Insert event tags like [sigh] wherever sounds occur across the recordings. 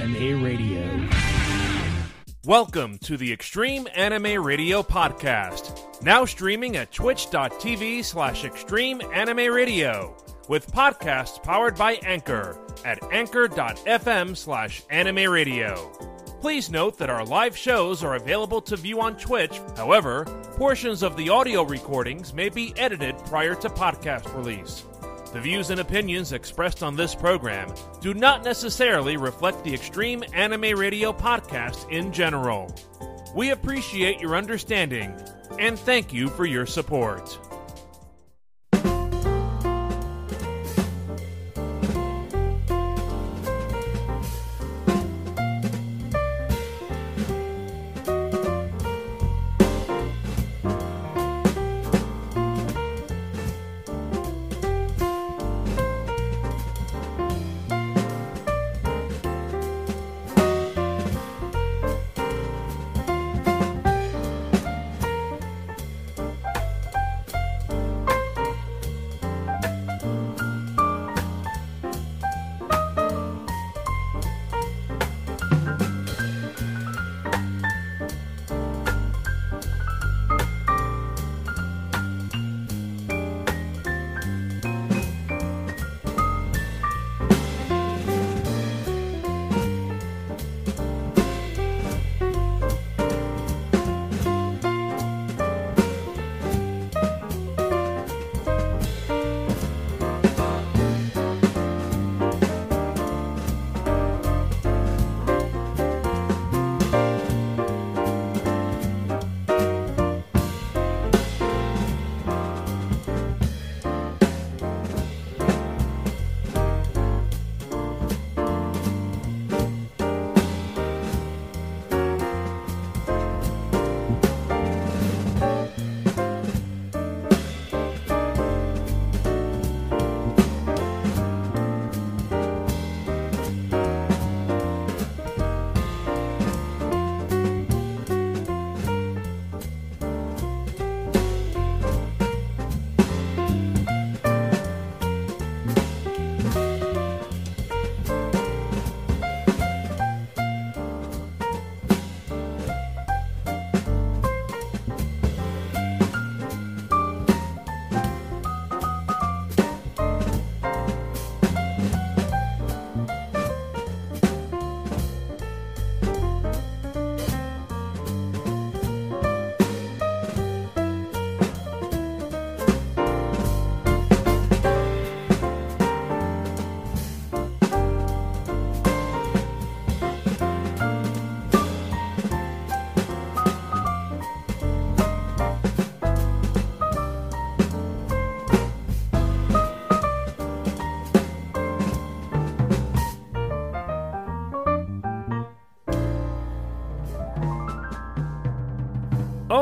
Anime Radio. Welcome to the Extreme Anime Radio Podcast, now streaming at twitch.tv slash extreme anime radio, with podcasts powered by Anchor at anchor.fm slash anime radio. Please note that our live shows are available to view on Twitch. However, portions of the audio recordings may be edited prior to podcast release. The views and opinions expressed on this program do not necessarily reflect the Extreme Anime Radio podcast in general. We appreciate your understanding and thank you for your support.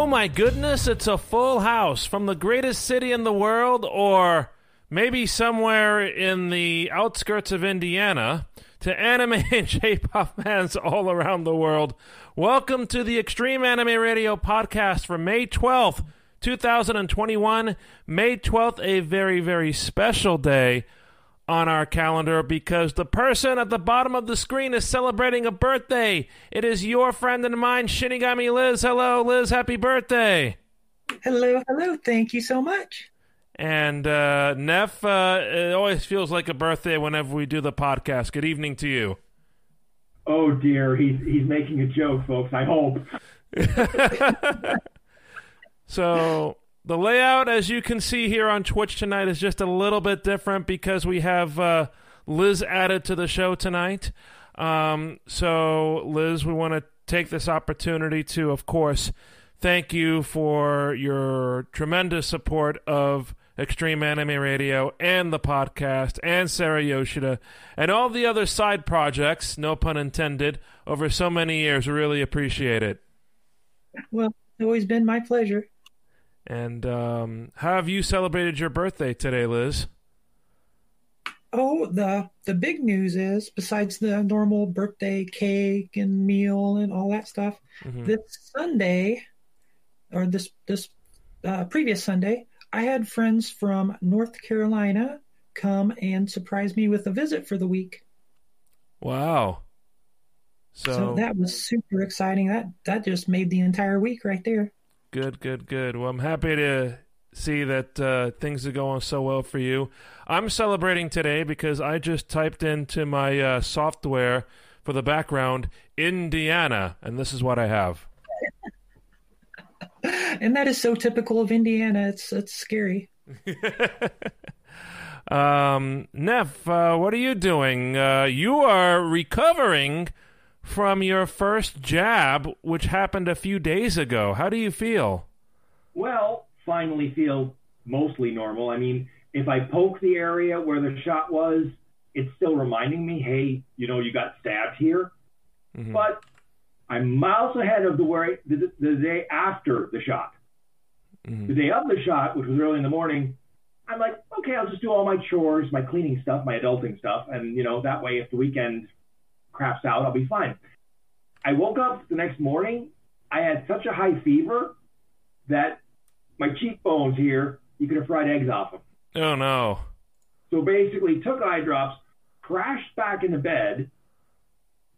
My goodness, it's a full house from the greatest city in the world, or maybe somewhere in the outskirts of Indiana, to anime [laughs] and J pop fans all around the world. Welcome to the Extreme Anime Radio podcast for May 12th, 2021. May 12th, a very, very special day on our calendar because the person at the bottom of the screen is celebrating a birthday. It is your friend and mine, Shinigami Liz. Hello, Liz. Happy birthday. Hello, hello. Thank you so much. And uh, Neff, uh, it always feels like a birthday whenever we do the podcast. Good evening to you. Oh dear, he's he's making a joke, folks. I hope. [laughs] so the layout, as you can see here on Twitch tonight, is just a little bit different because we have uh, Liz added to the show tonight. Um, so, Liz, we want to take this opportunity to, of course, thank you for your tremendous support of Extreme Anime Radio and the podcast and Sarah Yoshida and all the other side projects, no pun intended, over so many years. We really appreciate it. Well, it's always been my pleasure. And um, how have you celebrated your birthday today, Liz? Oh, the the big news is besides the normal birthday cake and meal and all that stuff, mm-hmm. this Sunday or this this uh, previous Sunday, I had friends from North Carolina come and surprise me with a visit for the week. Wow. So, So that was super exciting. That that just made the entire week right there. Good, good, good. Well, I'm happy to see that uh, things are going so well for you. I'm celebrating today because I just typed into my uh, software for the background Indiana, and this is what I have. [laughs] And that is so typical of Indiana. It's it's scary. [laughs] Um, Neff, uh, what are you doing? Uh, you are recovering from your first jab, which happened a few days ago. How do you feel? Well, finally feel mostly normal. I mean, if I poke the area where the shot was, it's still reminding me, hey, you know, you got stabbed here. Mhm. But I'm miles ahead of the where the, the day after the shot. Mhm. The day of the shot, which was early in the morning, I'm like, okay, I'll just do all my chores, my cleaning stuff, my adulting stuff, and you know that way, if the weekend craps out, I'll be fine. I woke up the next morning. I had such a high fever that my cheekbones here, you could have fried eggs off them. Oh no. So basically, took eye drops, crashed back into bed.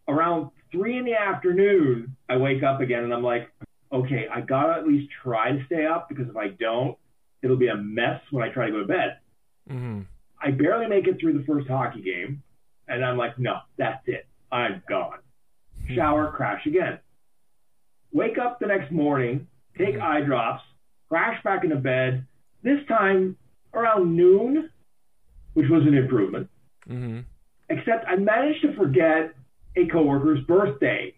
Around three in the afternoon, I wake up again and I'm like, okay, I gotta at least try to stay up because if I don't, it'll be a mess when I try to go to bed. hmm I barely make it through the first hockey game, and I'm like, no, that's it. I'm gone. Shower, crash again. Wake up the next morning, take eye drops, crash back into bed. This time around noon, which was an improvement. Mm-hmm. Except I managed to forget a coworker's birthday,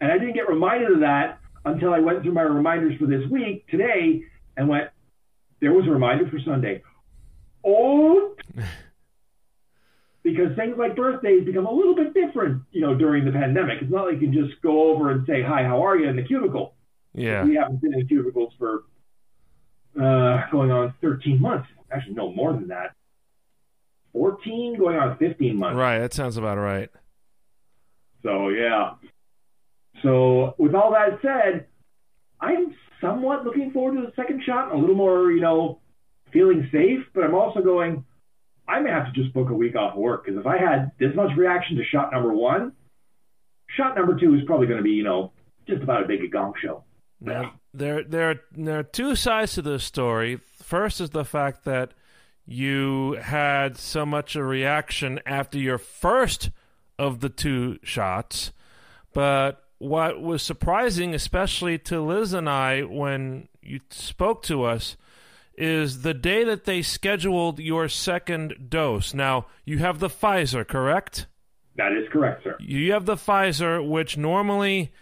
and I didn't get reminded of that until I went through my reminders for this week today and went. There was a reminder for Sunday. [laughs] Oh, because things like birthdays become a little bit different, you know, during the pandemic. It's not like you can just go over and say, hi, how are you in the cubicle. Yeah. We haven't been in cubicles for uh, going on 13 months. Actually, no, more than that. 14 going on 15 months. Right. That sounds about right. So, yeah. So, with all that said, I'm somewhat looking forward to the second shot, a little more, you know, feeling safe, but I'm also going, I may have to just book a week off work because if I had this much reaction to shot number one, shot number two is probably going to be, you know, just about as big a gong show. Now, there, there, there are two sides to this story. First is the fact that you had so much a reaction after your first of the two shots, but what was surprising, especially to Liz and I, when you spoke to us, is the day that they scheduled your second dose. Now, you have the Pfizer, correct? That is correct, sir. You have the Pfizer, which normally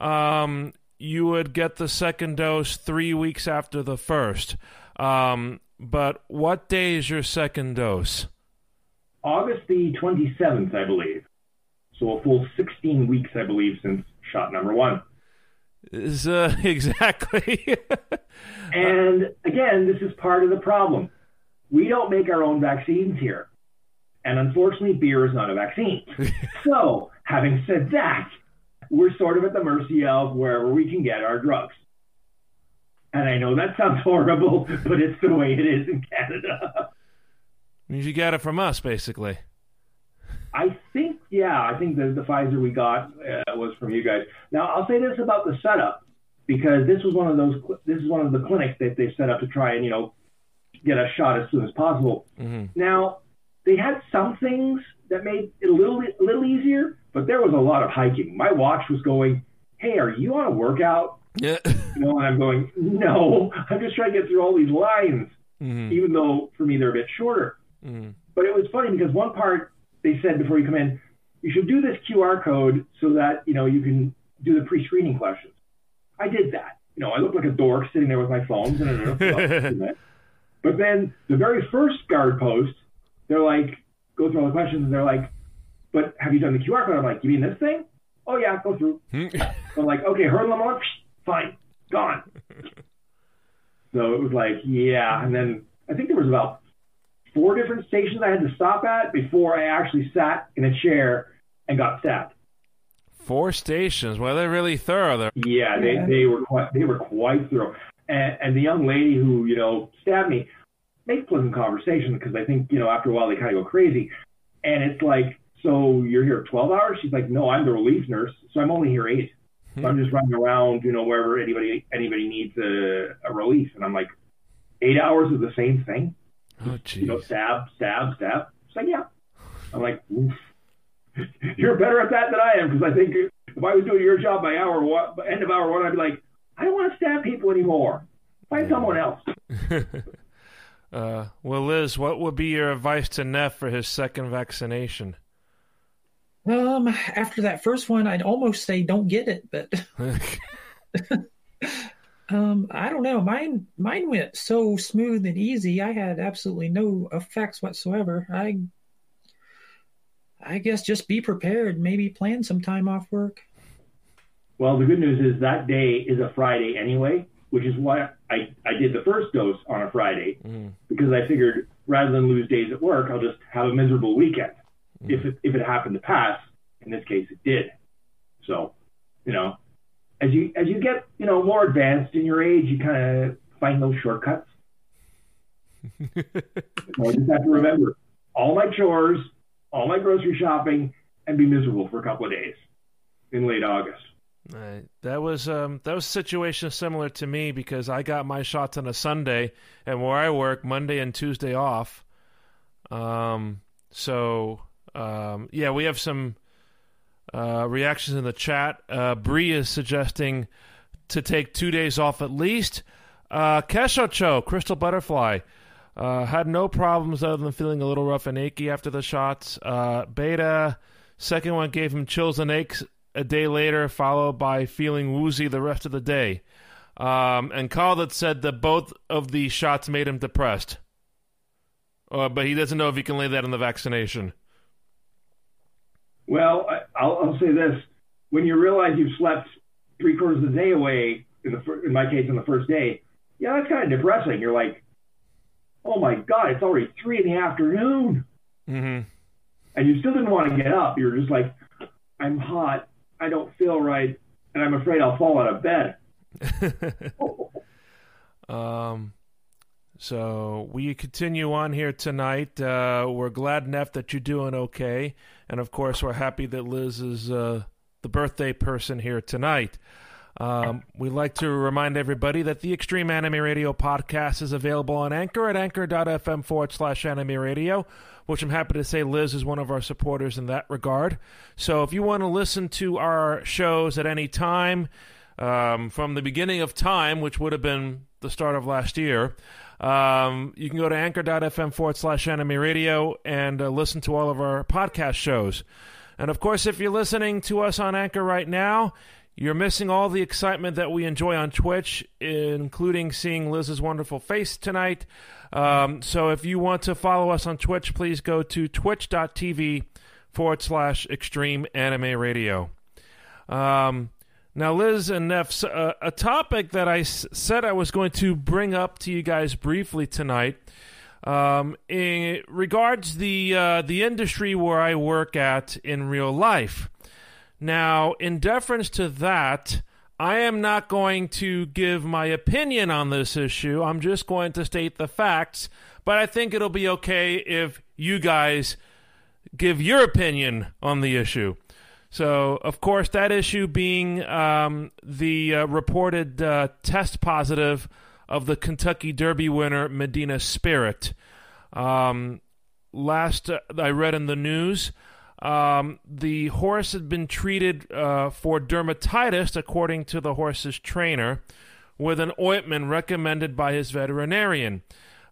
um, you would get the second dose three weeks after the first. Um, but what day is your second dose? August the 27th, I believe. So a full 16 weeks, I believe, since shot number one. Is uh, [laughs] exactly. [laughs] And again, this is part of the problem. We don't make our own vaccines here. And unfortunately, beer is not a vaccine. [laughs] so, having said that, we're sort of at the mercy of wherever we can get our drugs. And I know that sounds horrible, but it's the way it is in Canada. Means you got it from us, basically. I think, yeah, I think the, the Pfizer we got uh, was from you guys. Now, I'll say this about the setup because this was one of those. This is one of the clinics that they set up to try and you know get a shot as soon as possible. hmm Now, they had some things that made it a little a little easier, but there was a lot of hiking. My watch was going, "Hey, are you on a workout?" Yeah. [laughs] You know, and I'm going, "No, I'm just trying to get through all these lines." hmm Even though for me they're a bit shorter. hmm But it was funny because one part they said before you come in, you should do this QR code so that you know you can do the pre-screening questions. I did that. You know, I looked like a dork sitting there with my phone. [laughs] but then the very first guard post, they're like, go through all the questions, and they're like, but have you done the QR code? I'm like, you mean this thing? Oh yeah, go through. [laughs] I'm like, okay, hurdle them on, fine, gone. so it was like, yeah, and then I think there was about four different stations I had to stop at before I actually sat in a chair and got stabbed. Four stations. Well, they're really thorough. There. Yeah, they, Yeah. they were quite they were quite thorough. And, and the young lady who you know stabbed me makes pleasant conversation because I think you know after a while they kind of go crazy. And it's like so you're here 12 hours? She's like, no, I'm the relief nurse, so I'm only here eight. So I'm hmm. just running around, you know, wherever anybody anybody needs a, a relief. And I'm like, eight hours of the same thing? Oh, You know, stab, stab, stab. She's like, yeah. I'm like, oof. You're better at that than I am because I think if I was doing your job by hour one, by end of hour one, I'd be like, I don't want to stab people anymore. Find someone else. [laughs] uh, well, Liz, what would be your advice to Neff for his second vaccination? Um, after that first one, I'd almost say don't get it, but [laughs] [laughs] um, I don't know. Mine mine went so smooth and easy. I had absolutely no effects whatsoever. I I guess just be prepared. Maybe plan some time off work. Well, the good news is that day is a Friday anyway, which is why I, I did the first dose on a Friday Mm. because I figured rather than lose days at work, I'll just have a miserable weekend. If it, if it happened to pass, in this case, it did. So, you know, as you as you get you know more advanced in your age, you kind of find those shortcuts. [laughs] I just have to remember all my chores, all my grocery shopping, and be miserable for a couple of days in late August. That was um that was a situation similar to me because I got my shots on a Sunday and where I work Monday and Tuesday off. Um so um yeah, we have some uh reactions in the chat. Uh Bree is suggesting to take 2 days off at least. Uh Cho, Crystal Butterfly uh, had no problems other than feeling a little rough and achy after the shots. Uh, Beta, second one gave him chills and aches a day later, followed by feeling woozy the rest of the day. Um, and Khaled said that both of the shots made him depressed. Uh, but he doesn't know if he can lay that on the vaccination. Well, I'll, I'll say this: when you realize you've slept three quarters of the day away, in the in my case, on the first day, yeah, that's kind of depressing. You're like, oh my god, it's already three in the afternoon, hmm and you still didn't want to get up. You're just like, I'm hot, I don't feel right, and I'm afraid I'll fall out of bed. [laughs] Um, so we continue on here tonight. Uh, we're glad, Neff, that you're doing okay, and of course, we're happy that Liz is uh, the birthday person here tonight. Um, we'd like to remind everybody that the Extreme Anime Radio podcast is available on Anchor at anchor.fm forward slash anime radio, which I'm happy to say Liz is one of our supporters in that regard. So if you want to listen to our shows at any time, um, from the beginning of time, which would have been the start of last year, um, you can go to anchor.fm forward slash anime radio and uh, listen to all of our podcast shows. And of course, if you're listening to us on Anchor right now, you're missing all the excitement that we enjoy on Twitch, including seeing Liz's wonderful face tonight. Um, so if you want to follow us on Twitch, please go to twitch.tv forward slash extreme anime radio. Um, now, Liz and Neff, uh, a topic that I s- said I was going to bring up to you guys briefly tonight um, regards the uh, the industry where I work at in real life. Now, in deference to that, I am not going to give my opinion on this issue. I'm just going to state the facts, but I think it'll be okay if you guys give your opinion on the issue. So, of course, that issue being um, the uh, reported uh, test positive of the Kentucky Derby winner Medina Spirit. Um, last uh, I read in the news, um, the horse had been treated uh, for dermatitis, according to the horse's trainer, with an ointment recommended by his veterinarian.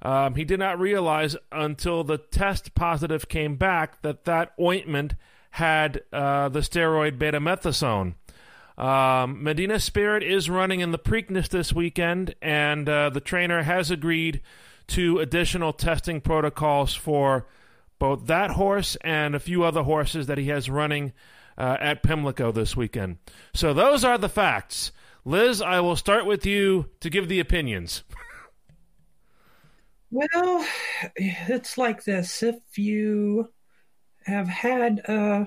Um, he did not realize until the test positive came back that that ointment had uh, the steroid betamethasone. Um, Medina Spirit is running in the Preakness this weekend, and uh, the trainer has agreed to additional testing protocols for both that horse and a few other horses that he has running uh, at Pimlico this weekend. So those are the facts. Liz, I will start with you to give the opinions. Well, it's like this. If you have had uh,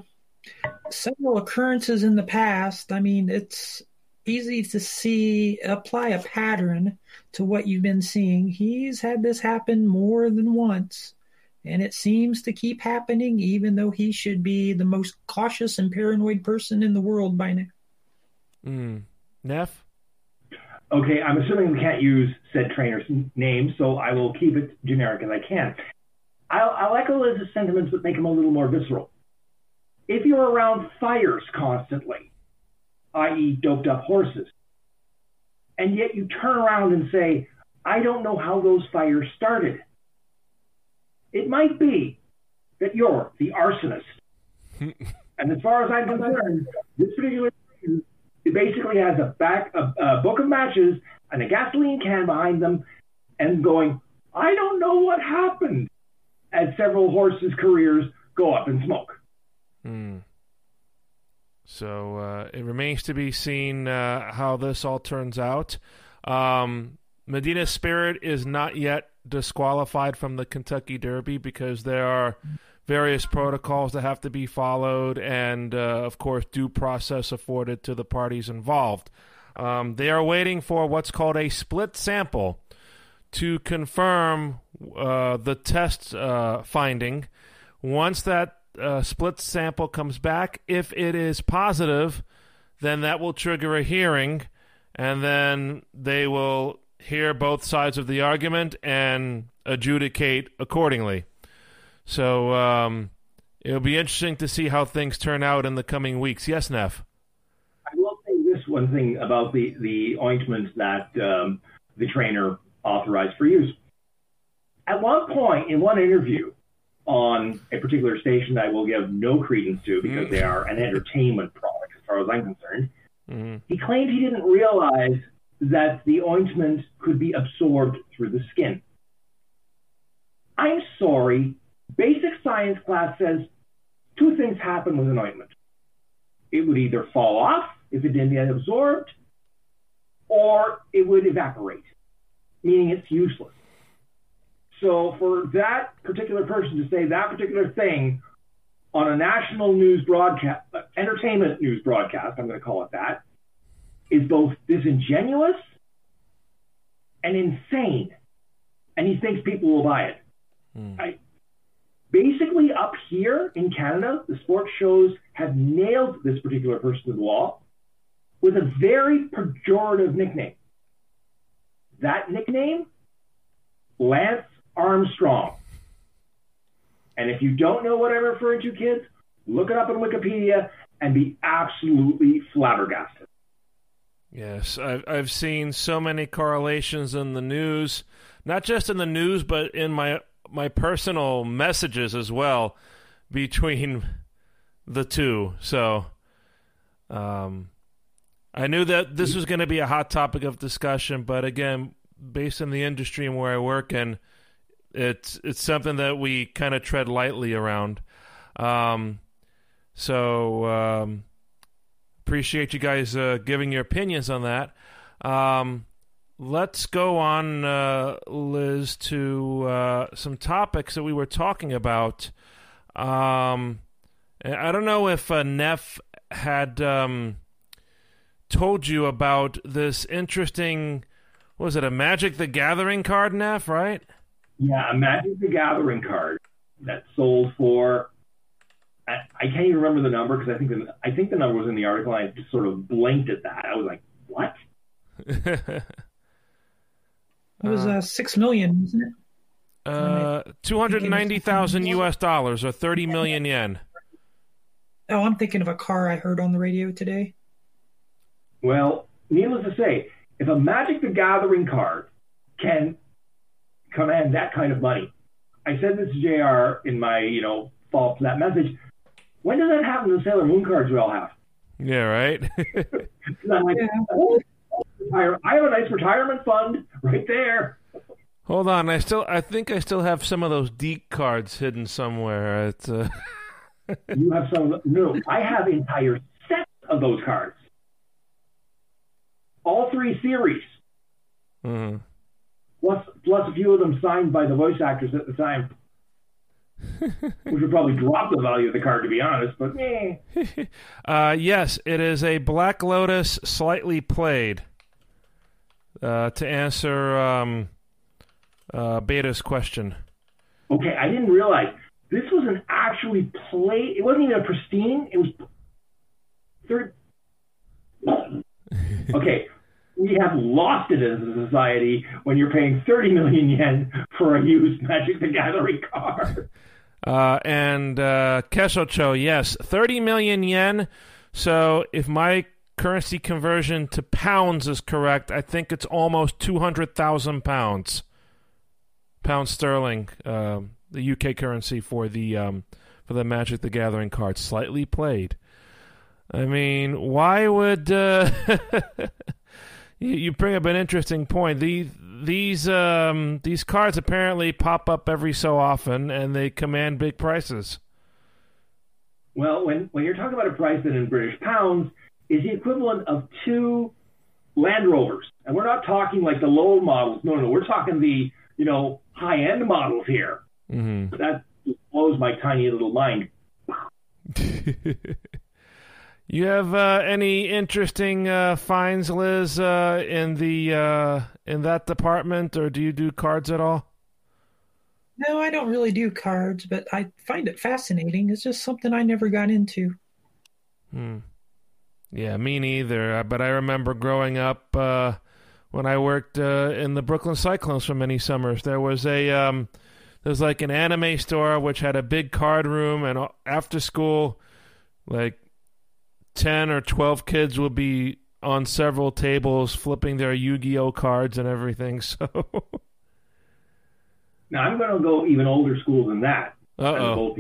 several occurrences in the past, I mean, it's easy to see, apply a pattern to what you've been seeing. He's had this happen more than once. And it seems to keep happening, even though he should be the most cautious and paranoid person in the world by now. Mm. Neff? Okay, I'm assuming we can't use said trainer's name, so I will keep it generic as I can. I'll, I'll echo Liz's sentiments, but make them a little more visceral. If you're around fires constantly, i.e., doped up horses, and yet you turn around and say, I don't know how those fires started. It might be that you're the arsonist. [laughs] and as far as I'm concerned, this particular it basically has a back a, a book of matches and a gasoline can behind them, and going, I don't know what happened, as several horses' careers go up in smoke. Hmm. So uh, it remains to be seen uh, how this all turns out. Um, Medina Spirit is not yet disqualified from the Kentucky Derby because there are various protocols that have to be followed and, uh, of course, due process afforded to the parties involved. Um, they are waiting for what's called a split sample to confirm uh, the test uh, finding. Once that uh, split sample comes back, if it is positive, then that will trigger a hearing, and then they will hear both sides of the argument and adjudicate accordingly. So um, it'll be interesting to see how things turn out in the coming weeks. Yes, Neff. I will say this one thing about the the ointment that um, the trainer authorized for use. At one point, in one interview on a particular station that I will give no credence to because mm they are an entertainment product, as far as I'm concerned, mm he claimed he didn't realize that the ointment could be absorbed through the skin. I'm sorry, basic science class says two things happen with an ointment. It would either fall off if it didn't get absorbed, or it would evaporate, meaning it's useless. So for that particular person to say that particular thing on a national news broadcast, entertainment news broadcast, I'm going to call it that, is both disingenuous and insane. And he thinks people will buy it. Mm. I, basically, up here in Canada, the sports shows have nailed this particular person to the wall with a very pejorative nickname. That nickname, Lance Armstrong. And if you don't know what I'm referring to, kids, look it up on Wikipedia and be absolutely flabbergasted. Yes, I've I've seen so many correlations in the news, not just in the news, but in my my personal messages as well between the two. So, um, I knew that this was going to be a hot topic of discussion, but again, based on the industry and where I work in, it's it's something that we kind of tread lightly around. Um, so. Um, Appreciate you guys uh, giving your opinions on that. Um, let's go on, uh, Liz, to uh, some topics that we were talking about. Um, I don't know if uh, Neff had um, told you about this interesting. was it a Magic the Gathering card, Neff? Right? Yeah, a Magic the Gathering card that sold for I, I can't even remember the number because I think the, I think the number was in the article. And I just sort of blinked at that. I was like, "What?" [laughs] it was uh, six million, wasn't it? Uh, two hundred ninety thousand U.S. dollars or thirty million yen. Oh, I'm thinking of a car I heard on the radio today. Well, needless to say, if a Magic the Gathering card can command that kind of money, I said this to Jr. in my you know follow up to that message. When does that happen to the Sailor Moon cards we all have? Yeah, right. [laughs] I'm like, oh, I have a nice retirement fund right there. Hold on, I still, I think I still have some of those Deke cards hidden somewhere. At, uh... [laughs] you have some? No, I have entire sets of those cards. All three series. Mm-hmm. Plus, plus a few of them signed by the voice actors at the time. [laughs] Which would probably drop the value of the card, to be honest. But eh. [laughs] uh, yes, it is a Black Lotus slightly played. Uh, to answer um, uh, Beta's question. Okay, I didn't realize this was an actually play. It wasn't even a pristine. It was third. [laughs] okay, we have lost it as a society when you're paying 30 million yen for a used Magic the Gathering card. Uh, and uh, Kesho yes, 30 million yen. So if my currency conversion to pounds is correct, I think it's almost 200,000 pounds. Pound sterling, uh, the UK currency for the um, for the Magic the Gathering card, slightly played. I mean, why would uh, [laughs] you, bring up an interesting point? These these um, these cards apparently pop up every so often, and they command big prices. Well, when when you're talking about a price that in British pounds is the equivalent of two Land Rovers, and we're not talking like the low models. No, no, we're talking the you know high end models here. Mm-hmm. That blows my tiny little mind. [laughs] You have uh, any interesting uh, finds, Liz, uh, in the uh, in that department, or do you do cards at all? No, I don't really do cards, but I find it fascinating. It's just something I never got into. Hmm. Yeah, me neither. Uh, but I remember growing up uh, when I worked in the Brooklyn Cyclones for many summers. There was a um, there's like an anime store which had a big card room, and after school, like 10 or 12 kids will be on several tables flipping their Yu-Gi-Oh cards and everything. [laughs] So Now I'm going to go even older school than that. Uh-oh.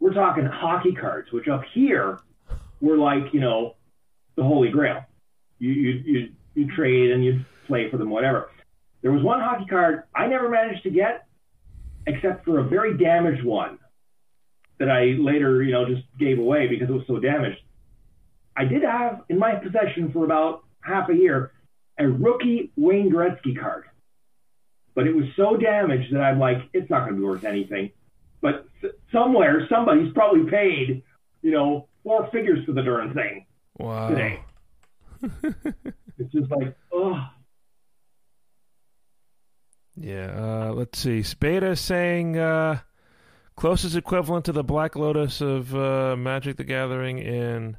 We're talking hockey cards, which up here were like, you know, the holy grail. You you you, you trade and you play for them whatever. There was one hockey card I never managed to get except for a very damaged one that I later, you know, just gave away because it was so damaged. I did have in my possession for about half a year a rookie Wayne Gretzky card. But it was so damaged that I'm like, it's not going to be worth anything. But somewhere, somebody's probably paid, you know, four figures for the darn thing wow. today. [laughs] it's just like, oh. Yeah, uh, let's see. Spada saying uh, closest equivalent to the Black Lotus of uh, Magic the Gathering in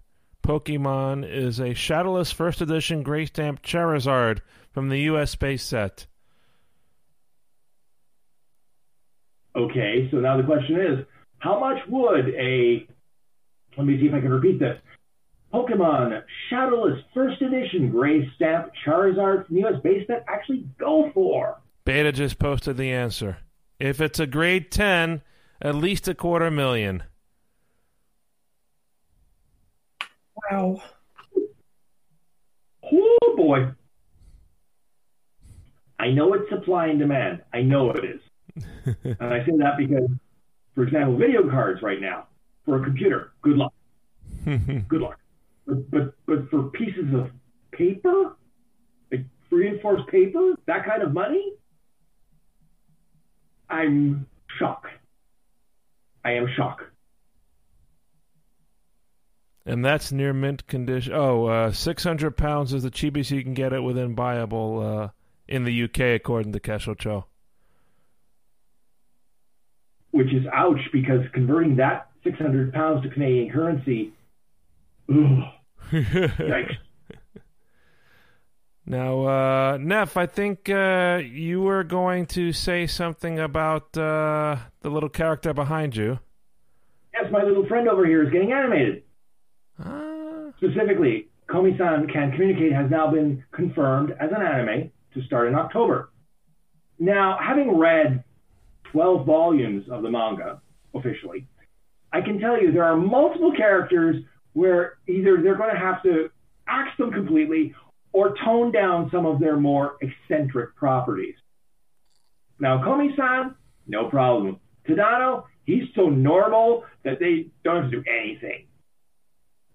Pokemon is a Shadowless First Edition Gray Stamp Charizard from the U.S. base set. Okay, so now the question is, how much would a let me see if I can repeat this. Pokemon Shadowless First Edition Gray Stamp Charizard from the US base set actually go for? Beta just posted the answer. If it's a grade 10, at least a quarter million. Wow. Oh boy. I know it's supply and demand. I know it is. [laughs] and I say that because, for example, video cards right now for a computer, good luck. [laughs] good luck. But, but but for pieces of paper, like reinforced paper, that kind of money, I'm shocked. I am shocked. And that's near mint condition. Oh, uh, 600 pounds is the cheapest you can get it within buyable uh, in the UK, according to Kesho Cho. Which is ouch because converting that 600 pounds to Canadian currency, ugh, [laughs] yikes. Now, uh, Neff, I think uh, you were going to say something about uh, the little character behind you. Yes, my little friend over here is getting animated. Uh... Specifically, Komi-san Can Communicate has now been confirmed as an anime to start in October. Now, having read 12 volumes of the manga officially, I can tell you there are multiple characters where either they're going to have to axe them completely or tone down some of their more eccentric properties. Now, Komi-san, no problem. Tadano, he's so normal that they don't have to do anything.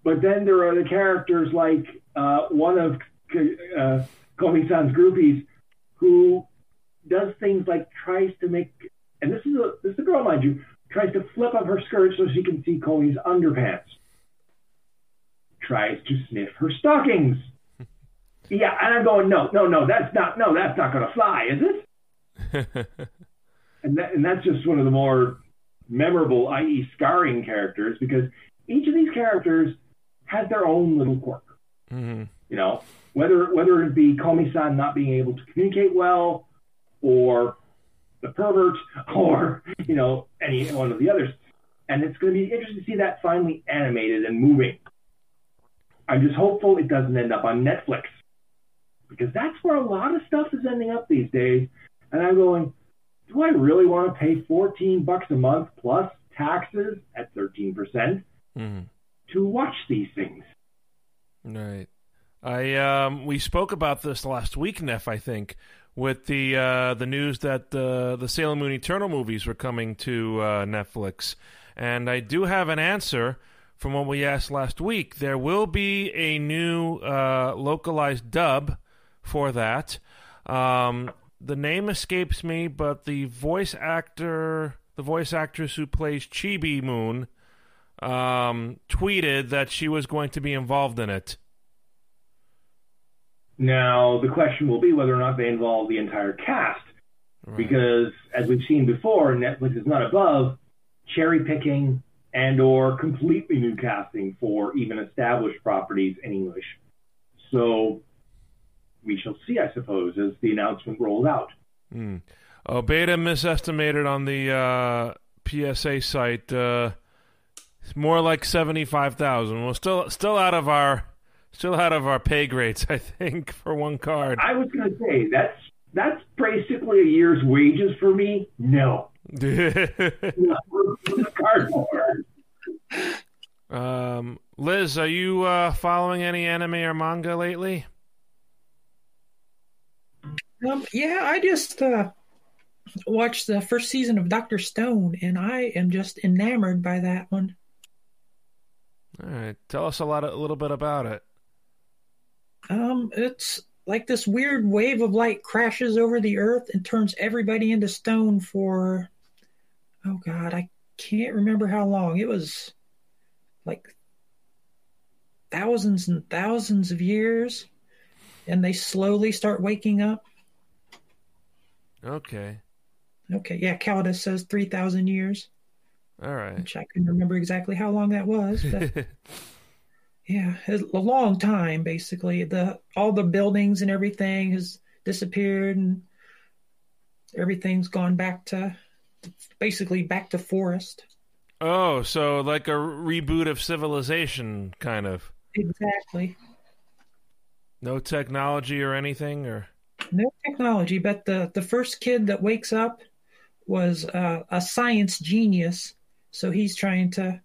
But then there are the characters like uh, one of uh, Komi-san's groupies who does things like tries to make, and this is a this is a girl, mind you, tries to flip up her skirt so she can see Komi's underpants. Tries to sniff her stockings. [laughs] yeah, and I'm going, no, no, no, that's not, no, that's not going to fly, is it? [laughs] and that, and that's just one of the more memorable, i.e., scarring characters, because each of these characters has their own little quirk. Mm-hmm. You know, whether whether it be Komi-san not being able to communicate well, or the pervert, [laughs] or you know any one of the others. And it's going to be interesting to see that finally animated and moving. I'm just hopeful it doesn't end up on Netflix because that's where a lot of stuff is ending up these days. And I'm going, do I really want to pay 14 bucks a month plus taxes at 13% Mm-hmm. To watch these things? Right. I um we spoke about this last week, Neff. I think with the uh, the news that uh, the Sailor Moon Eternal movies were coming to uh, Netflix, and I do have an answer from what we asked last week. There will be a new uh, localized dub for that. Um, the name escapes me, but the voice actor, the voice actress who plays Chibi Moon, um, tweeted that she was going to be involved in it. Now, the question will be whether or not they involve the entire cast, Right. because as we've seen before, Netflix is not above cherry picking and or completely new casting for even established properties in English. So we shall see, I suppose, as the announcement rolls out. Mm. Oh, beta misestimated on the uh, PSA site. Uh, it's more like seventy-five thousand. Well, still, still out of our, still out of our pay grades. [laughs] I think for one card. I was going to say that's that's basically a year's wages for me. No, cardboard. [laughs] um, Liz, are you uh, following any anime or manga lately? Um, yeah, I just uh, watched the first season of Doctor Stone, and I am just enamored by that one. All right, tell us a lot, a little bit about it. Um, it's like this weird wave of light crashes over the earth and turns everybody into stone for oh god, I can't remember how long. It was like thousands and thousands of years and they slowly start waking up. Okay, Okay, yeah, Caldas says 3000 years, all right. which I couldn't remember exactly how long that was, but [laughs] Yeah, a long time basically. The all the buildings and everything has disappeared and everything's gone back to basically back to forest. oh, so like a reboot of civilization, kind of. Exactly. No technology or anything, or No technology, but the the first kid that wakes up was uh, a science genius. So he's trying to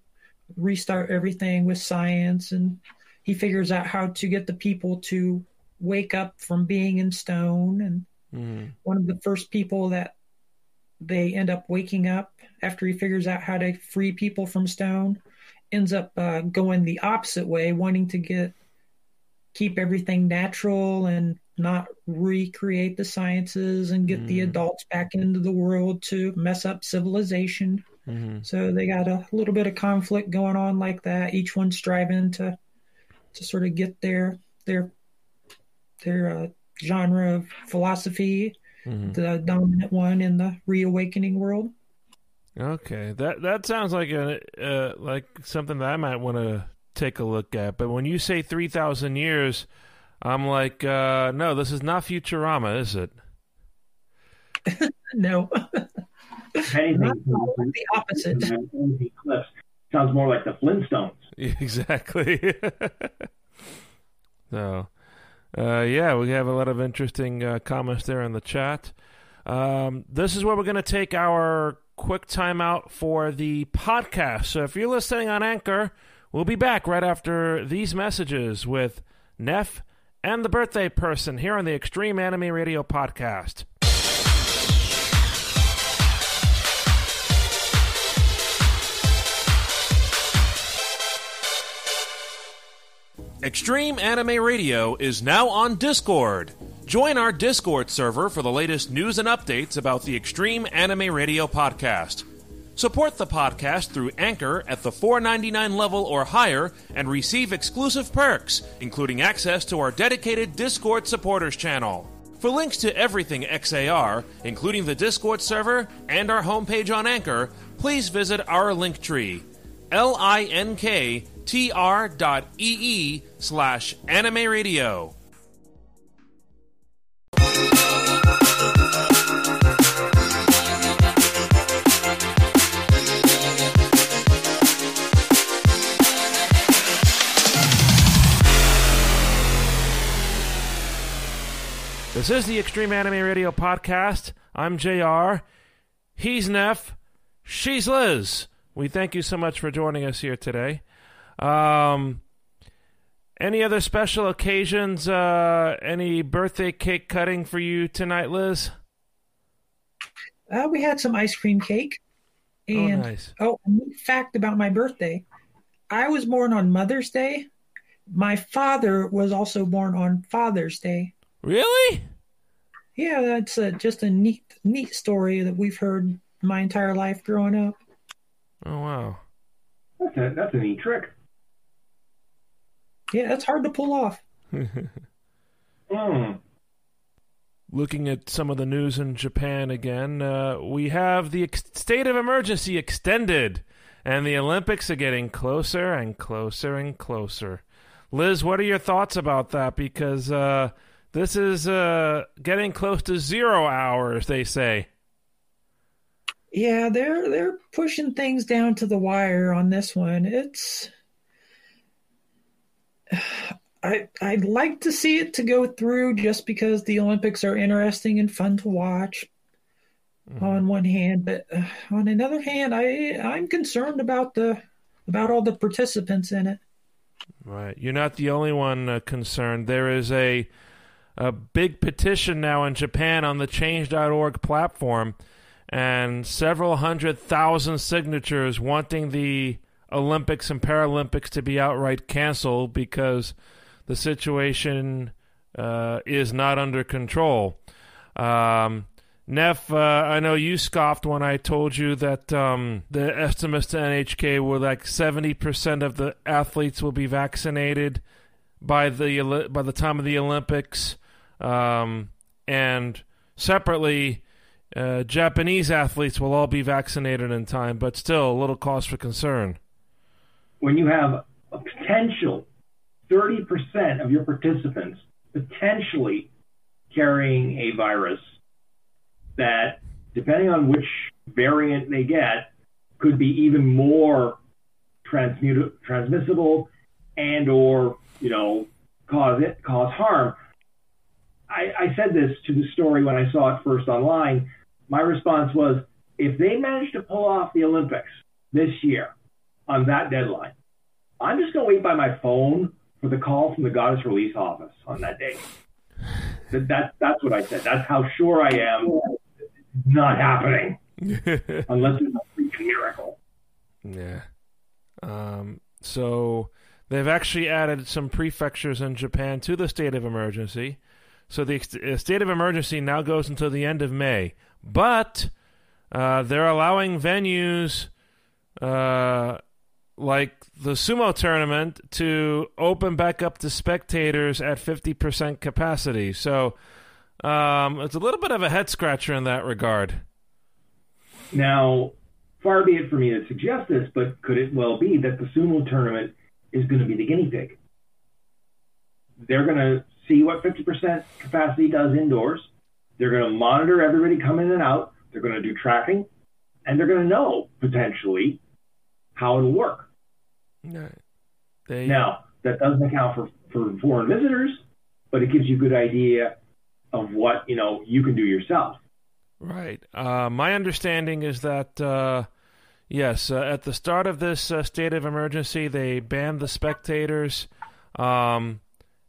restart everything with science and he figures out how to get the people to wake up from being in stone and Mhm. one of the first people that they end up waking up after he figures out how to free people from stone ends up uh, going the opposite way wanting to get keep everything natural and not recreate the sciences and get the Mm. adults back into the world to mess up civilization Mhm. so they got a little bit of conflict going on like that each one striving to to sort of get their their their uh, genre of philosophy Mhm. the dominant one in the reawakening world. Okay, that that sounds like a uh, like something that I might want to take a look at. But when you say three thousand years, I'm like, uh, no, this is not Futurama, is it? [laughs] No, [laughs] If anything, not the opposite. clips sounds more like the Flintstones. [laughs] Exactly. [laughs] so, uh, yeah, we have a lot of interesting uh, comments there in the chat. Um, this is where we're going to take our quick timeout for the podcast. So, if you're listening on Anchor, we'll be back right after these messages with Neff and the birthday person here on the Extreme Anime Radio podcast. Extreme Anime Radio is now on Discord. Join our Discord server for the latest news and updates about the Extreme Anime Radio podcast. Support the podcast through Anchor at the $4.99 level or higher and receive exclusive perks, including access to our dedicated Discord supporters channel. For links to everything XAR, including the Discord server and our homepage on Anchor, please visit our link tree, linktr dot ee slash anime radio. This is the Extreme Anime Radio Podcast. I'm JR. He's Neff. She's Liz. We thank you so much for joining us here today. Um, any other special occasions? Uh, any birthday cake cutting for you tonight, Liz? Uh, we had some ice cream cake. And, oh, nice. Oh, a neat fact about my birthday I was born on Mother's Day. My father was also born on Father's Day. Really? Yeah, that's a, just a neat, neat story that we've heard my entire life growing up. Oh wow, that's a that's a neat trick. Yeah, that's hard to pull off. [laughs] mm. Looking at some of the news in Japan again, uh, we have the ex- state of emergency extended, and the Olympics are getting closer and closer and closer. Liz, what are your thoughts about that? Because uh, this is uh, getting close to zero hours, they say. Yeah, they're they're pushing things down to the wire on this one. It's I I'd like to see it to go through just because the Olympics are interesting and fun to watch. Mm-hmm. On one hand, but uh, on another hand, I I'm concerned about the about all the participants in it. Right, you're not the only one uh, concerned. There is a a big petition now in Japan on the Change.org platform, and several hundred thousand signatures wanting the Olympics and Paralympics to be outright canceled because the situation uh, is not under control. Um, Neff, uh, I know you scoffed when I told you that um, the estimates to NHK were like 70% of the athletes will be vaccinated by the by the time of the Olympics. Um, and separately, uh, Japanese athletes will all be vaccinated in time, but still a little cause for concern. When you have a potential 30% of your participants potentially carrying a virus that, depending on which variant they get, could be even more transmissible and or you know cause it cause harm I, I said this to the story when I saw it first online. My response was, if they manage to pull off the Olympics this year on that deadline, I'm just going to wait by my phone for the call from the goddess release office on that day. That, that that's what I said. That's how sure I am. It's not happening [laughs] unless it's a freaking miracle. Yeah. Um, so they've actually added some prefectures in Japan to the state of emergency. So the state of emergency now goes until the end of May, but uh, they're allowing venues uh, like the sumo tournament to open back up to spectators at 50% capacity. So um, it's a little bit of a head scratcher in that regard. Now, far be it for me to suggest this, but could it well be that the sumo tournament is going to be the guinea pig? They're going to see what 50% capacity does indoors. They're going to monitor everybody coming in and out. They're going to do tracking, and they're going to know potentially how it'll work. Right. They... Now, that doesn't account for, for foreign visitors, but it gives you a good idea of what you know you can do yourself. Right. Uh, my understanding is that uh, yes, uh, at the start of this uh, state of emergency, they banned the spectators. Um,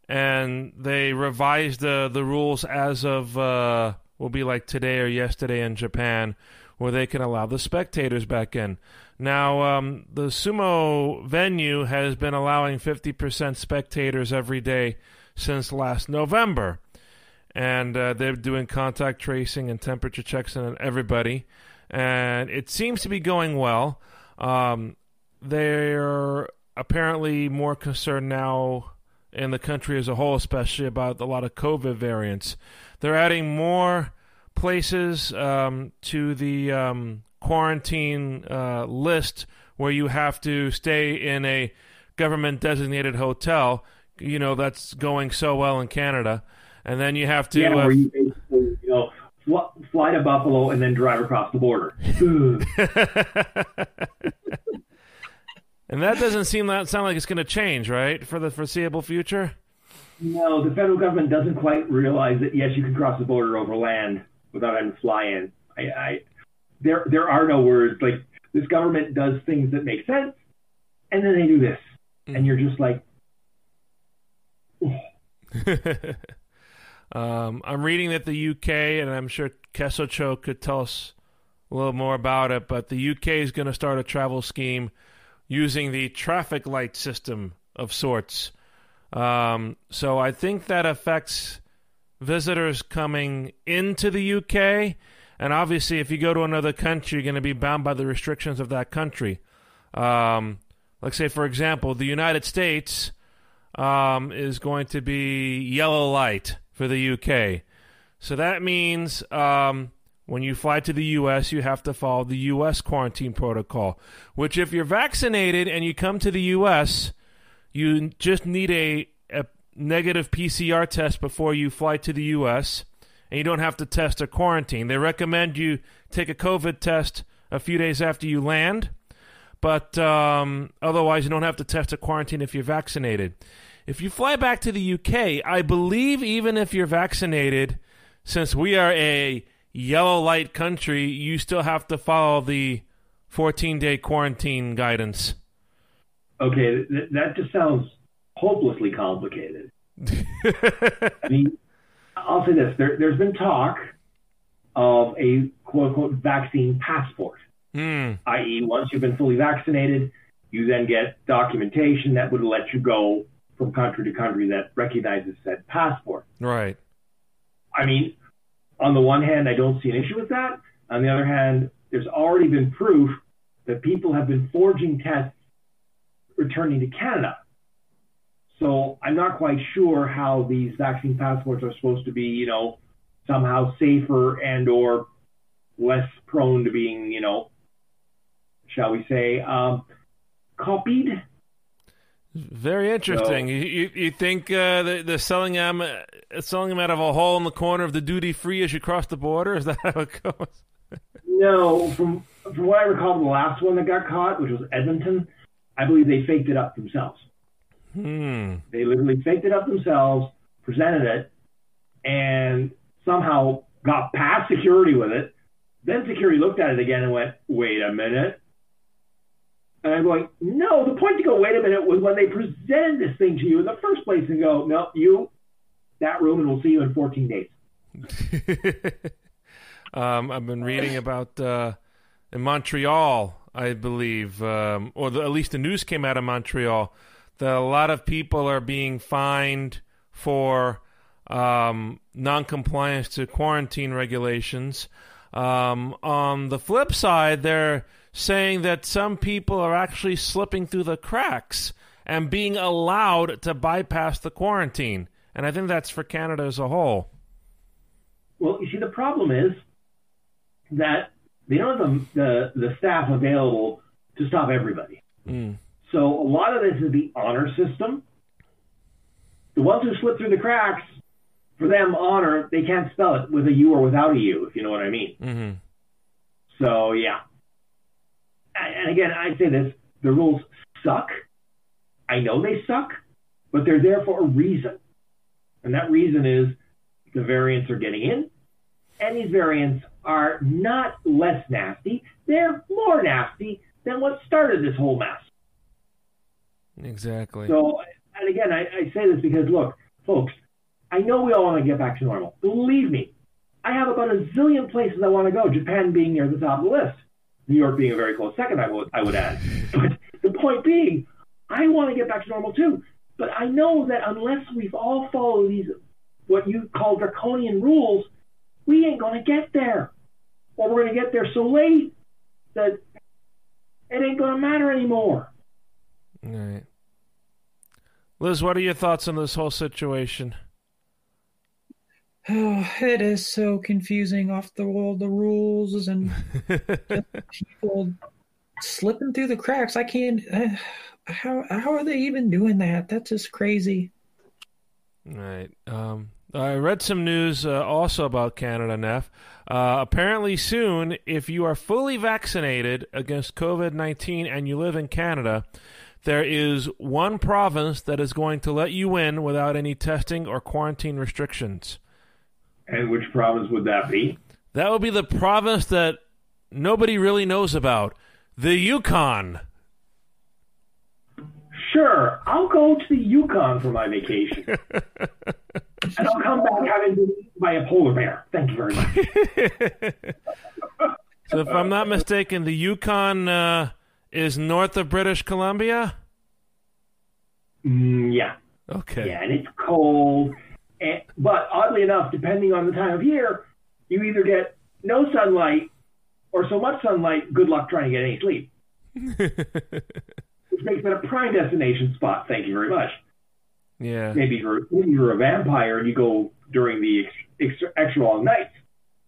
and they revised the the rules as of uh, will be like today or yesterday in Japan, where they can allow the spectators back in. Now, um, the sumo venue has been allowing 50% spectators every day since last November. And uh, they're doing contact tracing and temperature checks on everybody. And it seems to be going well. Um, they're apparently more concerned now in the country as a whole, especially about a lot of COVID variants. They're adding more places um, to the um, quarantine uh, list where you have to stay in a government designated hotel. You know, that's going so well in Canada. And then you have to. Yeah, where you basically, you know, fl- fly to Buffalo and then drive across the border. [laughs] and that doesn't seem that sound like it's going to change, right, for the foreseeable future. No, the federal government doesn't quite realize that. Yes, you can cross the border over land without having to fly in. I, I, there, there are no words. Like this government does things that make sense, and then they do this, mm. and you're just like. [laughs] um, I'm reading that the UK, and I'm sure Kesocho could tell us a little more about it, but the UK is going to start a travel scheme using the traffic light system of sorts. Um, so I think that affects visitors coming into the UK. And obviously, if you go to another country, you're going to be bound by the restrictions of that country. Um, like, say, for example, the United States um, is going to be yellow light for the UK. So that means um, when you fly to the U.S., you have to follow the U.S. quarantine protocol, which, if you're vaccinated and you come to the U.S., you just need a, a negative PCR test before you fly to the U.S., and you don't have to test or quarantine. They recommend you take a COVID test a few days after you land, but um, otherwise, you don't have to test or quarantine if you're vaccinated. If you fly back to the UK, I believe even if you're vaccinated, since we are a yellow light country, you still have to follow the 14 day quarantine guidance. Okay, th- that just sounds hopelessly complicated. [laughs] I mean, I'll say this: there, has been talk of a quote unquote vaccine passport, mm. i.e., once you've been fully vaccinated, you then get documentation that would let you go from country to country that recognizes said passport. Right. I mean, on the one hand, I don't see an issue with that. On the other hand, there's already been proof that people have been forging tests returning to Canada. So I'm not quite sure how these vaccine passports are supposed to be, you know, somehow safer and or less prone to being, you know, shall we say, um, copied. Very interesting. So, you, you think uh, they're selling them uh, selling them out of a hole in the corner of the duty free as you cross the border? Is that how it goes? no, from from what I recall, the last one that got caught, which was Edmonton, I believe they faked it up themselves. Hmm. They literally faked it up themselves, presented it, and somehow got past security with it. Then security looked at it again and went, "Wait a minute." And I'm going, no, the point to go, wait a minute, was when they presented this thing to you in the first place and go, no, you, that room, and we'll see you in 14 days. [laughs] um, I've been reading about uh, in Montreal, I believe, um, or the, at least the news came out of Montreal, that a lot of people are being fined for um, non-compliance to quarantine regulations. Um, on the flip side, they're saying that some people are actually slipping through the cracks and being allowed to bypass the quarantine. And I think that's for Canada as a whole. Well, you see, the problem is that they don't have the, the, the staff available to stop everybody. Mm. So a lot of this is the honor system. The ones who slip through the cracks, for them, honor, they can't spell it with a U or without a U, if you know what I mean. Mm-hmm. So, yeah and again, I say this: the rules suck. I know they suck, but they're there for a reason, and that reason is the variants are getting in, and these variants are not less nasty; they're more nasty than what started this whole mess. Exactly. So, and again, I, I say this because look, folks, I know we all want to get back to normal. Believe me, I have about a zillion places I want to go. Japan being near the top of the list. New York being a very close second, I would, I would add. [laughs] But the point being, I want to get back to normal too. But I know that unless we've all followed these, what you call draconian rules, we ain't going to get there. Or we're going to get there so late that it ain't going to matter anymore. Right. Liz, what are your thoughts on this whole situation? Oh, [sighs] it is so confusing off the wall, the rules and [laughs] people slipping through the cracks. I can't. Uh, how how are they even doing that? That's just crazy. Right. Um, I read some news uh, also about Canada, Neff. Uh, apparently, soon, if you are fully vaccinated against COVID 19 and you live in Canada, there is one province that is going to let you in without any testing or quarantine restrictions. And which province would that be? That would be the province that nobody really knows about the Yukon. Sure, I'll go to the Yukon for my vacation. [laughs] and I'll come back having been eaten by a polar bear. Thank you very much. [laughs] so, if I'm not mistaken, the Yukon uh, is north of British Columbia? Mm, yeah. Okay. Yeah, and it's cold. And, but oddly enough, depending on the time of year, you either get no sunlight or so much sunlight, good luck trying to get any sleep. [laughs] Which makes it a prime destination spot. Thank you very much. Yeah. Maybe you're, maybe you're a vampire and you go during the extra, extra long nights.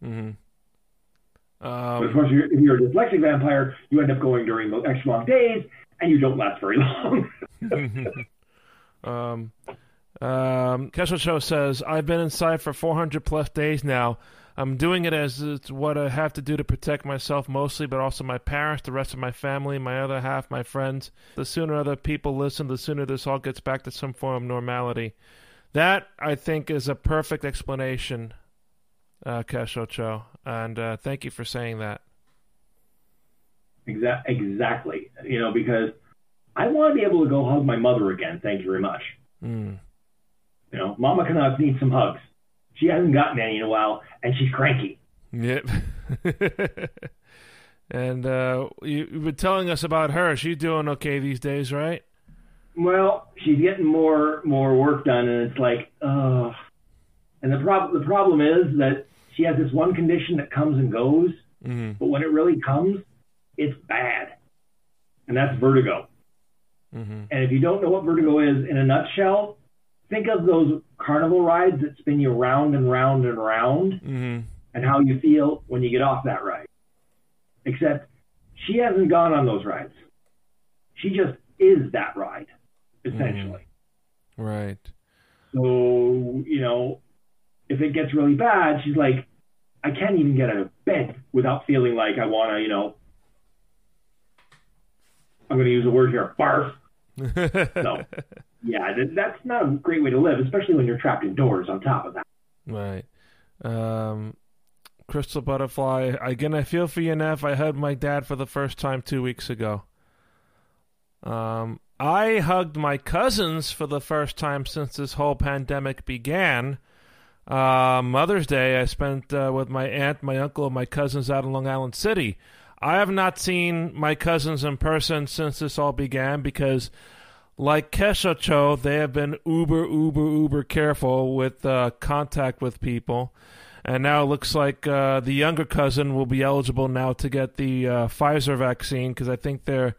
Mm-hmm. Um, but of course, if you're a dyslexic vampire, you end up going during the extra long days, and you don't last very [laughs] long. [laughs] um, um, Kesha Show says, I've been inside for 400 plus days now. I'm doing it as it's what I have to do to protect myself mostly, but also my parents, the rest of my family, my other half, my friends. The sooner other people listen, the sooner this all gets back to some form of normality. That, I think, is a perfect explanation, uh, Kesho And uh, thank you for saying that. Exa- exactly. You know, because I want to be able to go hug my mother again. Thank you very much. Mm. You know, Mama Canuck needs some hugs. She hasn't gotten any in a while, and she's cranky. Yep. [laughs] and uh, you, have been telling us about her. She's doing okay these days, right? Well, she's getting more more work done, and it's like, uh and the problem the problem is that she has this one condition that comes and goes, mm-hmm. but when it really comes, it's bad, and that's vertigo. Mm-hmm. And if you don't know what vertigo is in a nutshell, think of those carnival rides that spin you round and round and round mm-hmm. and how you feel when you get off that ride. Except she hasn't gone on those rides. She just is that ride, essentially. Mm-hmm. Right. So, you know, if it gets really bad, she's like, I can't even get out of bed without feeling like I want to, you know, I'm going to use a word here, barf. [laughs] no. Yeah, that's not a great way to live, especially when you're trapped indoors on top of that. Right. Um, Crystal Butterfly, again, I feel for you, Neff. I hugged my dad for the first time two weeks ago. Um, I hugged my cousins for the first time since this whole pandemic began. Uh, Mother's Day, I spent uh, with my aunt, my uncle, and my cousins out in Long Island City. I have not seen my cousins in person since this all began because like Kesha Cho, they have been uber, uber, uber careful with uh, contact with people. And now it looks like uh, the younger cousin will be eligible now to get the uh, Pfizer vaccine because I think they're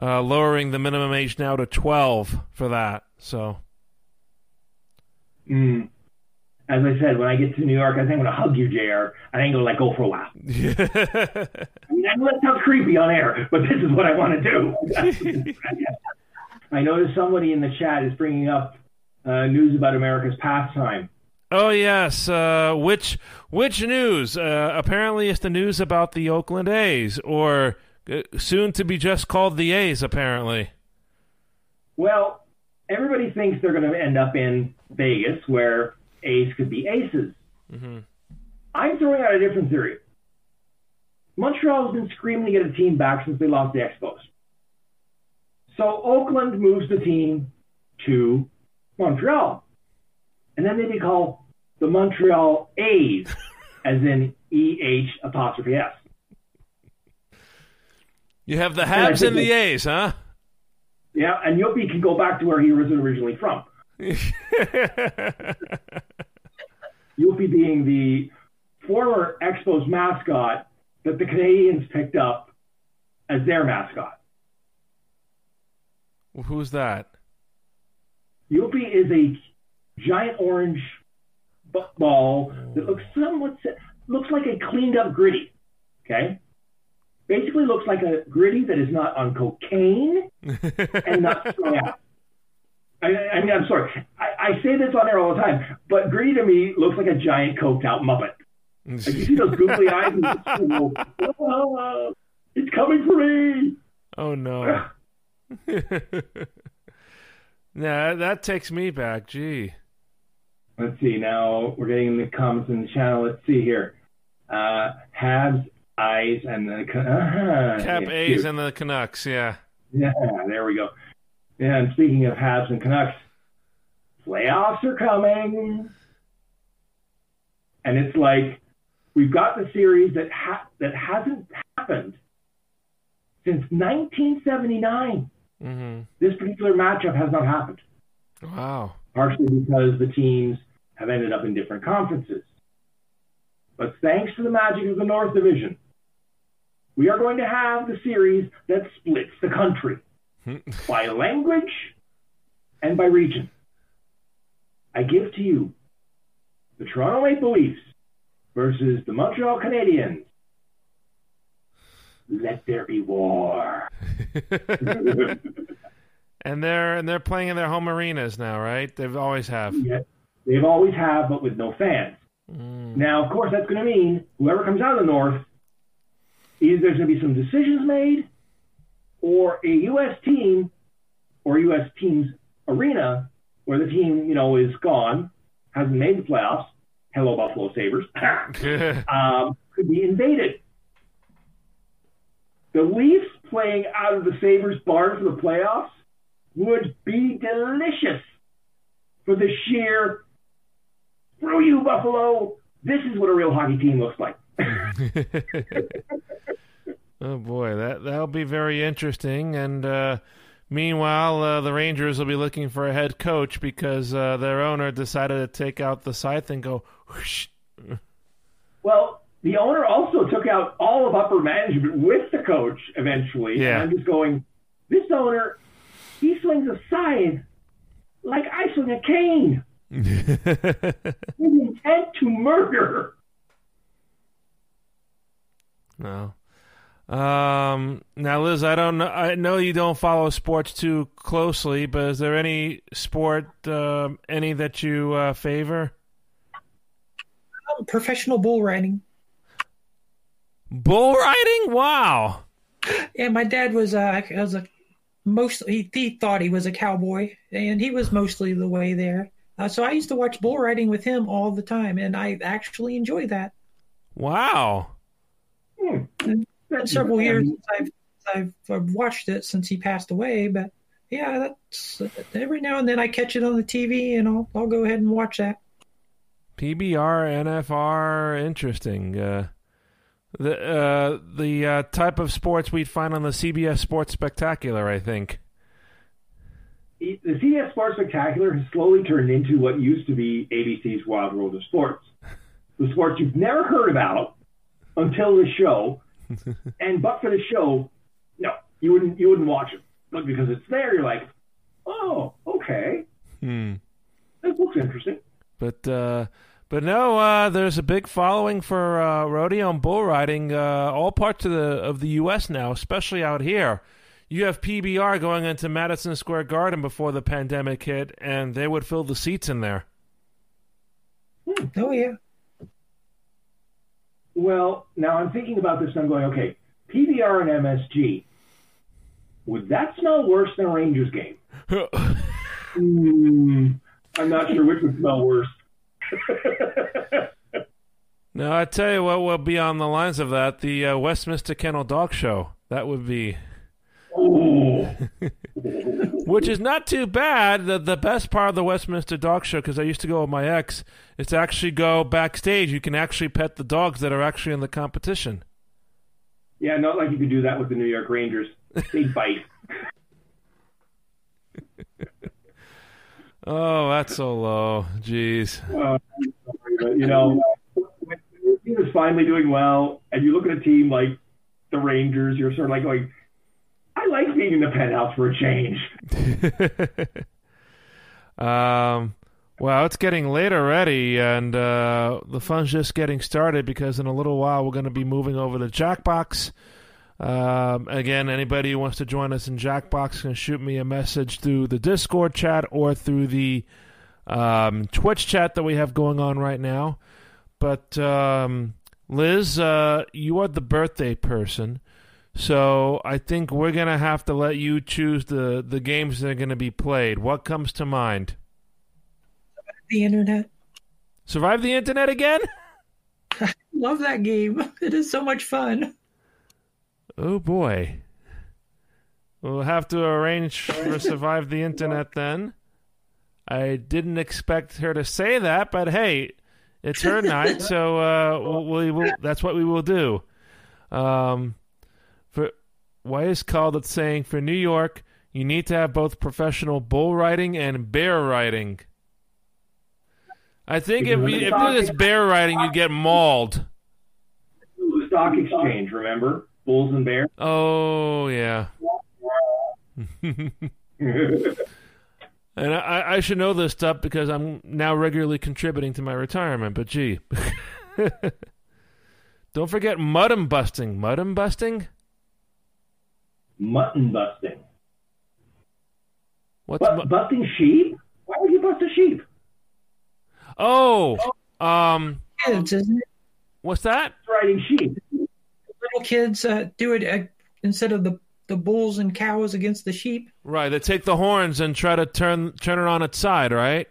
uh, lowering the minimum age now to 12 for that. So. Mm. As I said, when I get to New York, I think I'm going to hug you, JR. I ain't going to let go for a while. [laughs] I mean, I know that sounds creepy on air, but this is what I want to do. [laughs] I noticed somebody in the chat is bringing up uh, news about America's pastime. Oh yes, uh, which which news? Uh, apparently, it's the news about the Oakland A's, or uh, soon to be just called the A's. Apparently. Well, everybody thinks they're going to end up in Vegas, where A's could be aces. Mm-hmm. I'm throwing out a different theory. Montreal has been screaming to get a team back since they lost the Expos. So Oakland moves the team to Montreal. And then they call the Montreal A's, [laughs] as in E H apostrophe S. You have the Habs and, and the A's, huh? Yeah, and Youppi can go back to where he was originally from. [laughs] Youppi being the former Expos mascot that the Canadians picked up as their mascot. Who's that? Youppi is a giant orange ball that looks somewhat looks like a cleaned up gritty. Okay, basically looks like a gritty that is not on cocaine [laughs] and not strung out. I, I mean, I'm sorry. I, I say this on air all the time, but gritty to me looks like a giant coked out muppet. Like you see those googly [laughs] eyes, and it's, oh, it's coming for me. Oh no. [laughs] [laughs] yeah, that takes me back. Gee. Let's see. Now we're getting the comments in the channel. Let's see here. Uh, Habs, eyes, and the uh, Cap A's and the Canucks. Yeah. Yeah, there we go. And speaking of Habs and Canucks, playoffs are coming, and it's like we've got the series that ha- that hasn't happened since 1979. Mm-hmm. This particular matchup has not happened. Wow. Partially because the teams have ended up in different conferences. But thanks to the magic of the North Division, we are going to have the series that splits the country by language and by region. I give to you the Toronto Maple Leafs versus the Montreal Canadiens. Let there be war. [laughs] and they're and they're playing in their home arenas now, right? They've always have. Yeah, they've always have, but with no fans. Mm. Now, of course, that's going to mean whoever comes out of the North, either there's going to be some decisions made, or a U.S. team or U.S. team's arena where the team, you know, is gone, hasn't made the playoffs. Hello, Buffalo Sabres. [laughs] [laughs] um, could be invaded. The Leafs playing out of the Sabres barn for the playoffs would be delicious for the sheer Screw you, Buffalo. This is what a real hockey team looks like. [laughs] oh boy, that that'll be very interesting. And uh, meanwhile, uh, the Rangers will be looking for a head coach because uh, their owner decided to take out the scythe and go. Whoosh. Well, the owner also took out all of upper management with the coach eventually. Yeah. And I'm just going, this owner, he swings a scythe like I swing a cane. [laughs] With intent to murder. No. Um, now, Liz, I don't know. I know you don't follow sports too closely, but is there any sport, uh, any that you uh, favor? Um, professional bull riding. Bull riding? Wow. Yeah, my dad was uh, was a mostly he, he thought he was a cowboy, and he was mostly the way there. Uh, so I used to watch bull riding with him all the time, and I actually enjoy that. Wow. And been several years since I've, I've I've watched it since he passed away, but yeah, that's every now and then I catch it on the TV, and I'll I'll go ahead and watch that. PBR, NFR, interesting. Uh, the uh, the uh, type of sports we'd find on the CBS Sports Spectacular, I think. The CBS Sports Spectacular has slowly turned into what used to be ABC's Wild World of Sports. The sports you've never heard about until the show, [laughs] and but for the show, no, you wouldn't you wouldn't watch it. But because it's there, you're like, oh, okay, Hmm. that looks interesting. But uh, but no, uh, there's a big following for uh, rodeo and bull riding, uh, all parts of the of the U.S. now, especially out here. You have PBR going into Madison Square Garden before the pandemic hit, and they would fill the seats in there. Oh yeah, Well, now I'm thinking about this and I'm going, okay, PBR and MSG, would that smell worse than a Rangers game? [laughs] Hmm, I'm not sure which would smell worse. [laughs] no, I tell you what will be on the lines of that: the uh, Westminster Kennel Dog Show. That would be, Ooh. [laughs] which is not too bad. The the best part of the Westminster Dog Show, because I used to go with my ex, is to actually go backstage. You can actually pet the dogs that are actually in the competition. Yeah, not like you could do that with the New York Rangers. They bite. [laughs] Oh, that's so low. Jeez. Uh, you know, when your team is finally doing well, and you look at a team like the Rangers, you're sort of like going, I like being in the penthouse for a change. [laughs] Um, well, it's getting late already, and uh, the fun's just getting started because in a little while we're going to be moving over to Jackbox. Um, again, anybody who wants to join us in Jackbox can shoot me a message through the Discord chat or through the um, Twitch chat that we have going on right now. But um, Liz, uh, you are the birthday person. So I think we're gonna have to let you choose the the games that are gonna be played. What comes to mind? The internet. Survive the internet again? I [laughs] love that game. [laughs] It is so much fun. Oh boy. We'll have to arrange for [laughs] survive the internet then. I didn't expect her to say that, but hey, it's her night, so uh, we'll, we will, that's what we will do. Um, why is called it saying for New York, you need to have both professional bull riding and bear riding. I think if you, if it's bear riding, you get mauled. Stock exchange, remember? Bulls and bears. Oh yeah. [laughs] And I, I, should know this stuff because I'm now regularly contributing to my retirement. But gee, [laughs] don't forget mutton busting. Mutton busting. Mutton busting. What's but, mu- busting sheep? Why would you bust a sheep? Oh, um, kids, isn't it? What's that? Riding sheep. Little kids uh, do it uh, instead of the the bulls and cows against the sheep. Right. They take the horns and try to turn turn it on its side, right?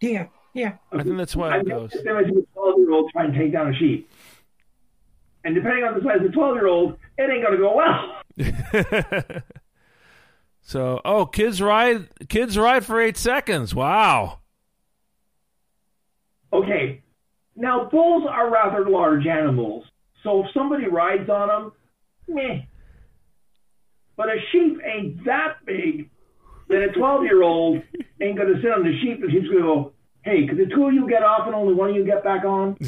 Yeah, yeah. I think that's why it goes. There was a twelve-year-old trying to take down a sheep, and depending on the size of the twelve-year-old, it ain't gonna go well. [laughs] so, oh, kids ride kids ride for eight seconds. Wow. Okay, now bulls are rather large animals, so if somebody rides on them, meh. But a sheep ain't that big that a 12 year old ain't going to sit on the sheep and he's going to go, hey, could the two of you get off and only one of you get back on? [laughs]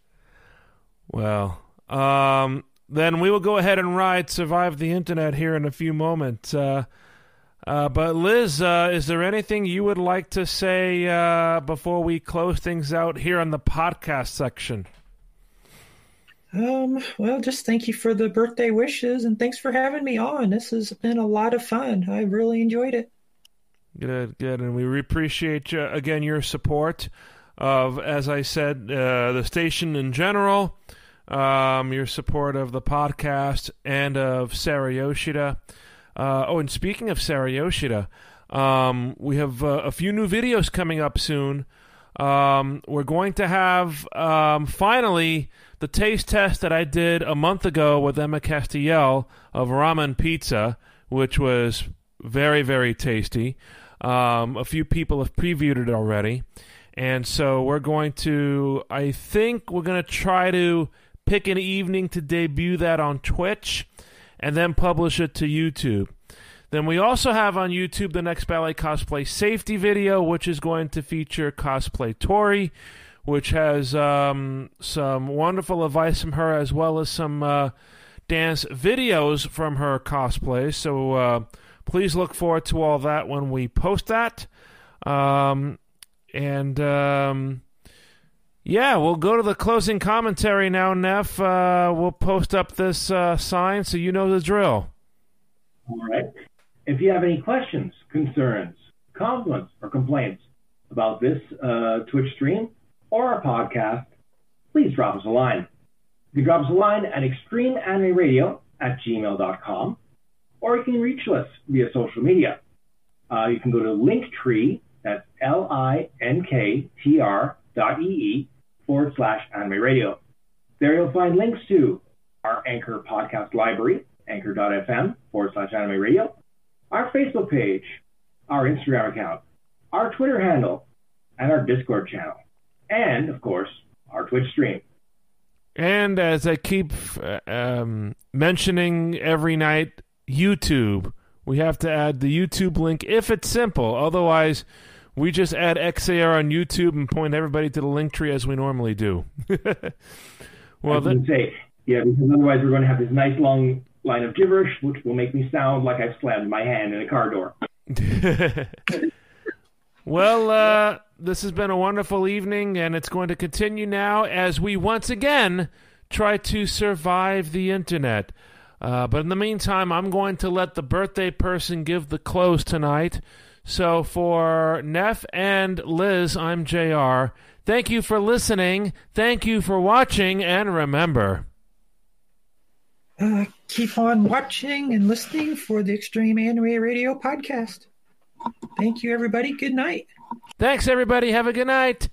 [laughs] well, um, then we will go ahead and ride Survive the Internet here in a few moments. Uh, uh, but Liz, uh, is there anything you would like to say uh, before we close things out here on the podcast section? Um, well, just thank you for the birthday wishes and thanks for having me on. This has been a lot of fun. I really enjoyed it. Good, good. And we appreciate, uh, again, your support of, as I said, uh, the station in general, um, your support of the podcast and of Sarah Yoshida. Uh, oh, and speaking of Sarah Yoshida, um, we have uh, a few new videos coming up soon. Um, we're going to have um, finally the taste test that I did a month ago with Emma Castiel of ramen pizza, which was very, very tasty. Um, a few people have previewed it already. And so we're going to, I think we're going to try to pick an evening to debut that on Twitch and then publish it to YouTube. Then we also have on YouTube the next ballet cosplay safety video, which is going to feature cosplay Tori which has um, some wonderful advice from her as well as some uh, dance videos from her cosplay. So uh, please look forward to all that when we post that. Um, and um, yeah, we'll go to the closing commentary now, Neff. Uh, we'll post up this uh, sign so you know the drill. All right. If you have any questions, concerns, compliments, or complaints about this uh, Twitch stream, or our podcast, please drop us a line. You can drop us a line at extremeanimeradio at gmail.com, or you can reach us via social media. Uh, you can go to Linktree, that's L-I-N-K-T-R dot E-E forward slash anime radio. There you'll find links to our Anchor podcast library, anchor.fm forward slash anime radio, our Facebook page, our Instagram account, our Twitter handle, and our Discord channel and of course our Twitch stream. And as I keep um, mentioning every night, YouTube. We have to add the YouTube link if it's simple. Otherwise, we just add XAR on YouTube and point everybody to the link tree as we normally do. [laughs] well, I say, yeah, because otherwise we're going to have this nice long line of gibberish, which will make me sound like I've slammed my hand in a car door. [laughs] well, uh, this has been a wonderful evening, and it's going to continue now as we once again try to survive the internet. Uh, but in the meantime, I'm going to let the birthday person give the close tonight. So for Neff and Liz, I'm JR. Thank you for listening. Thank you for watching. And remember, uh, keep on watching and listening for the Extreme Anime Radio podcast. Thank you, everybody. Good night. Thanks, everybody. Have a good night.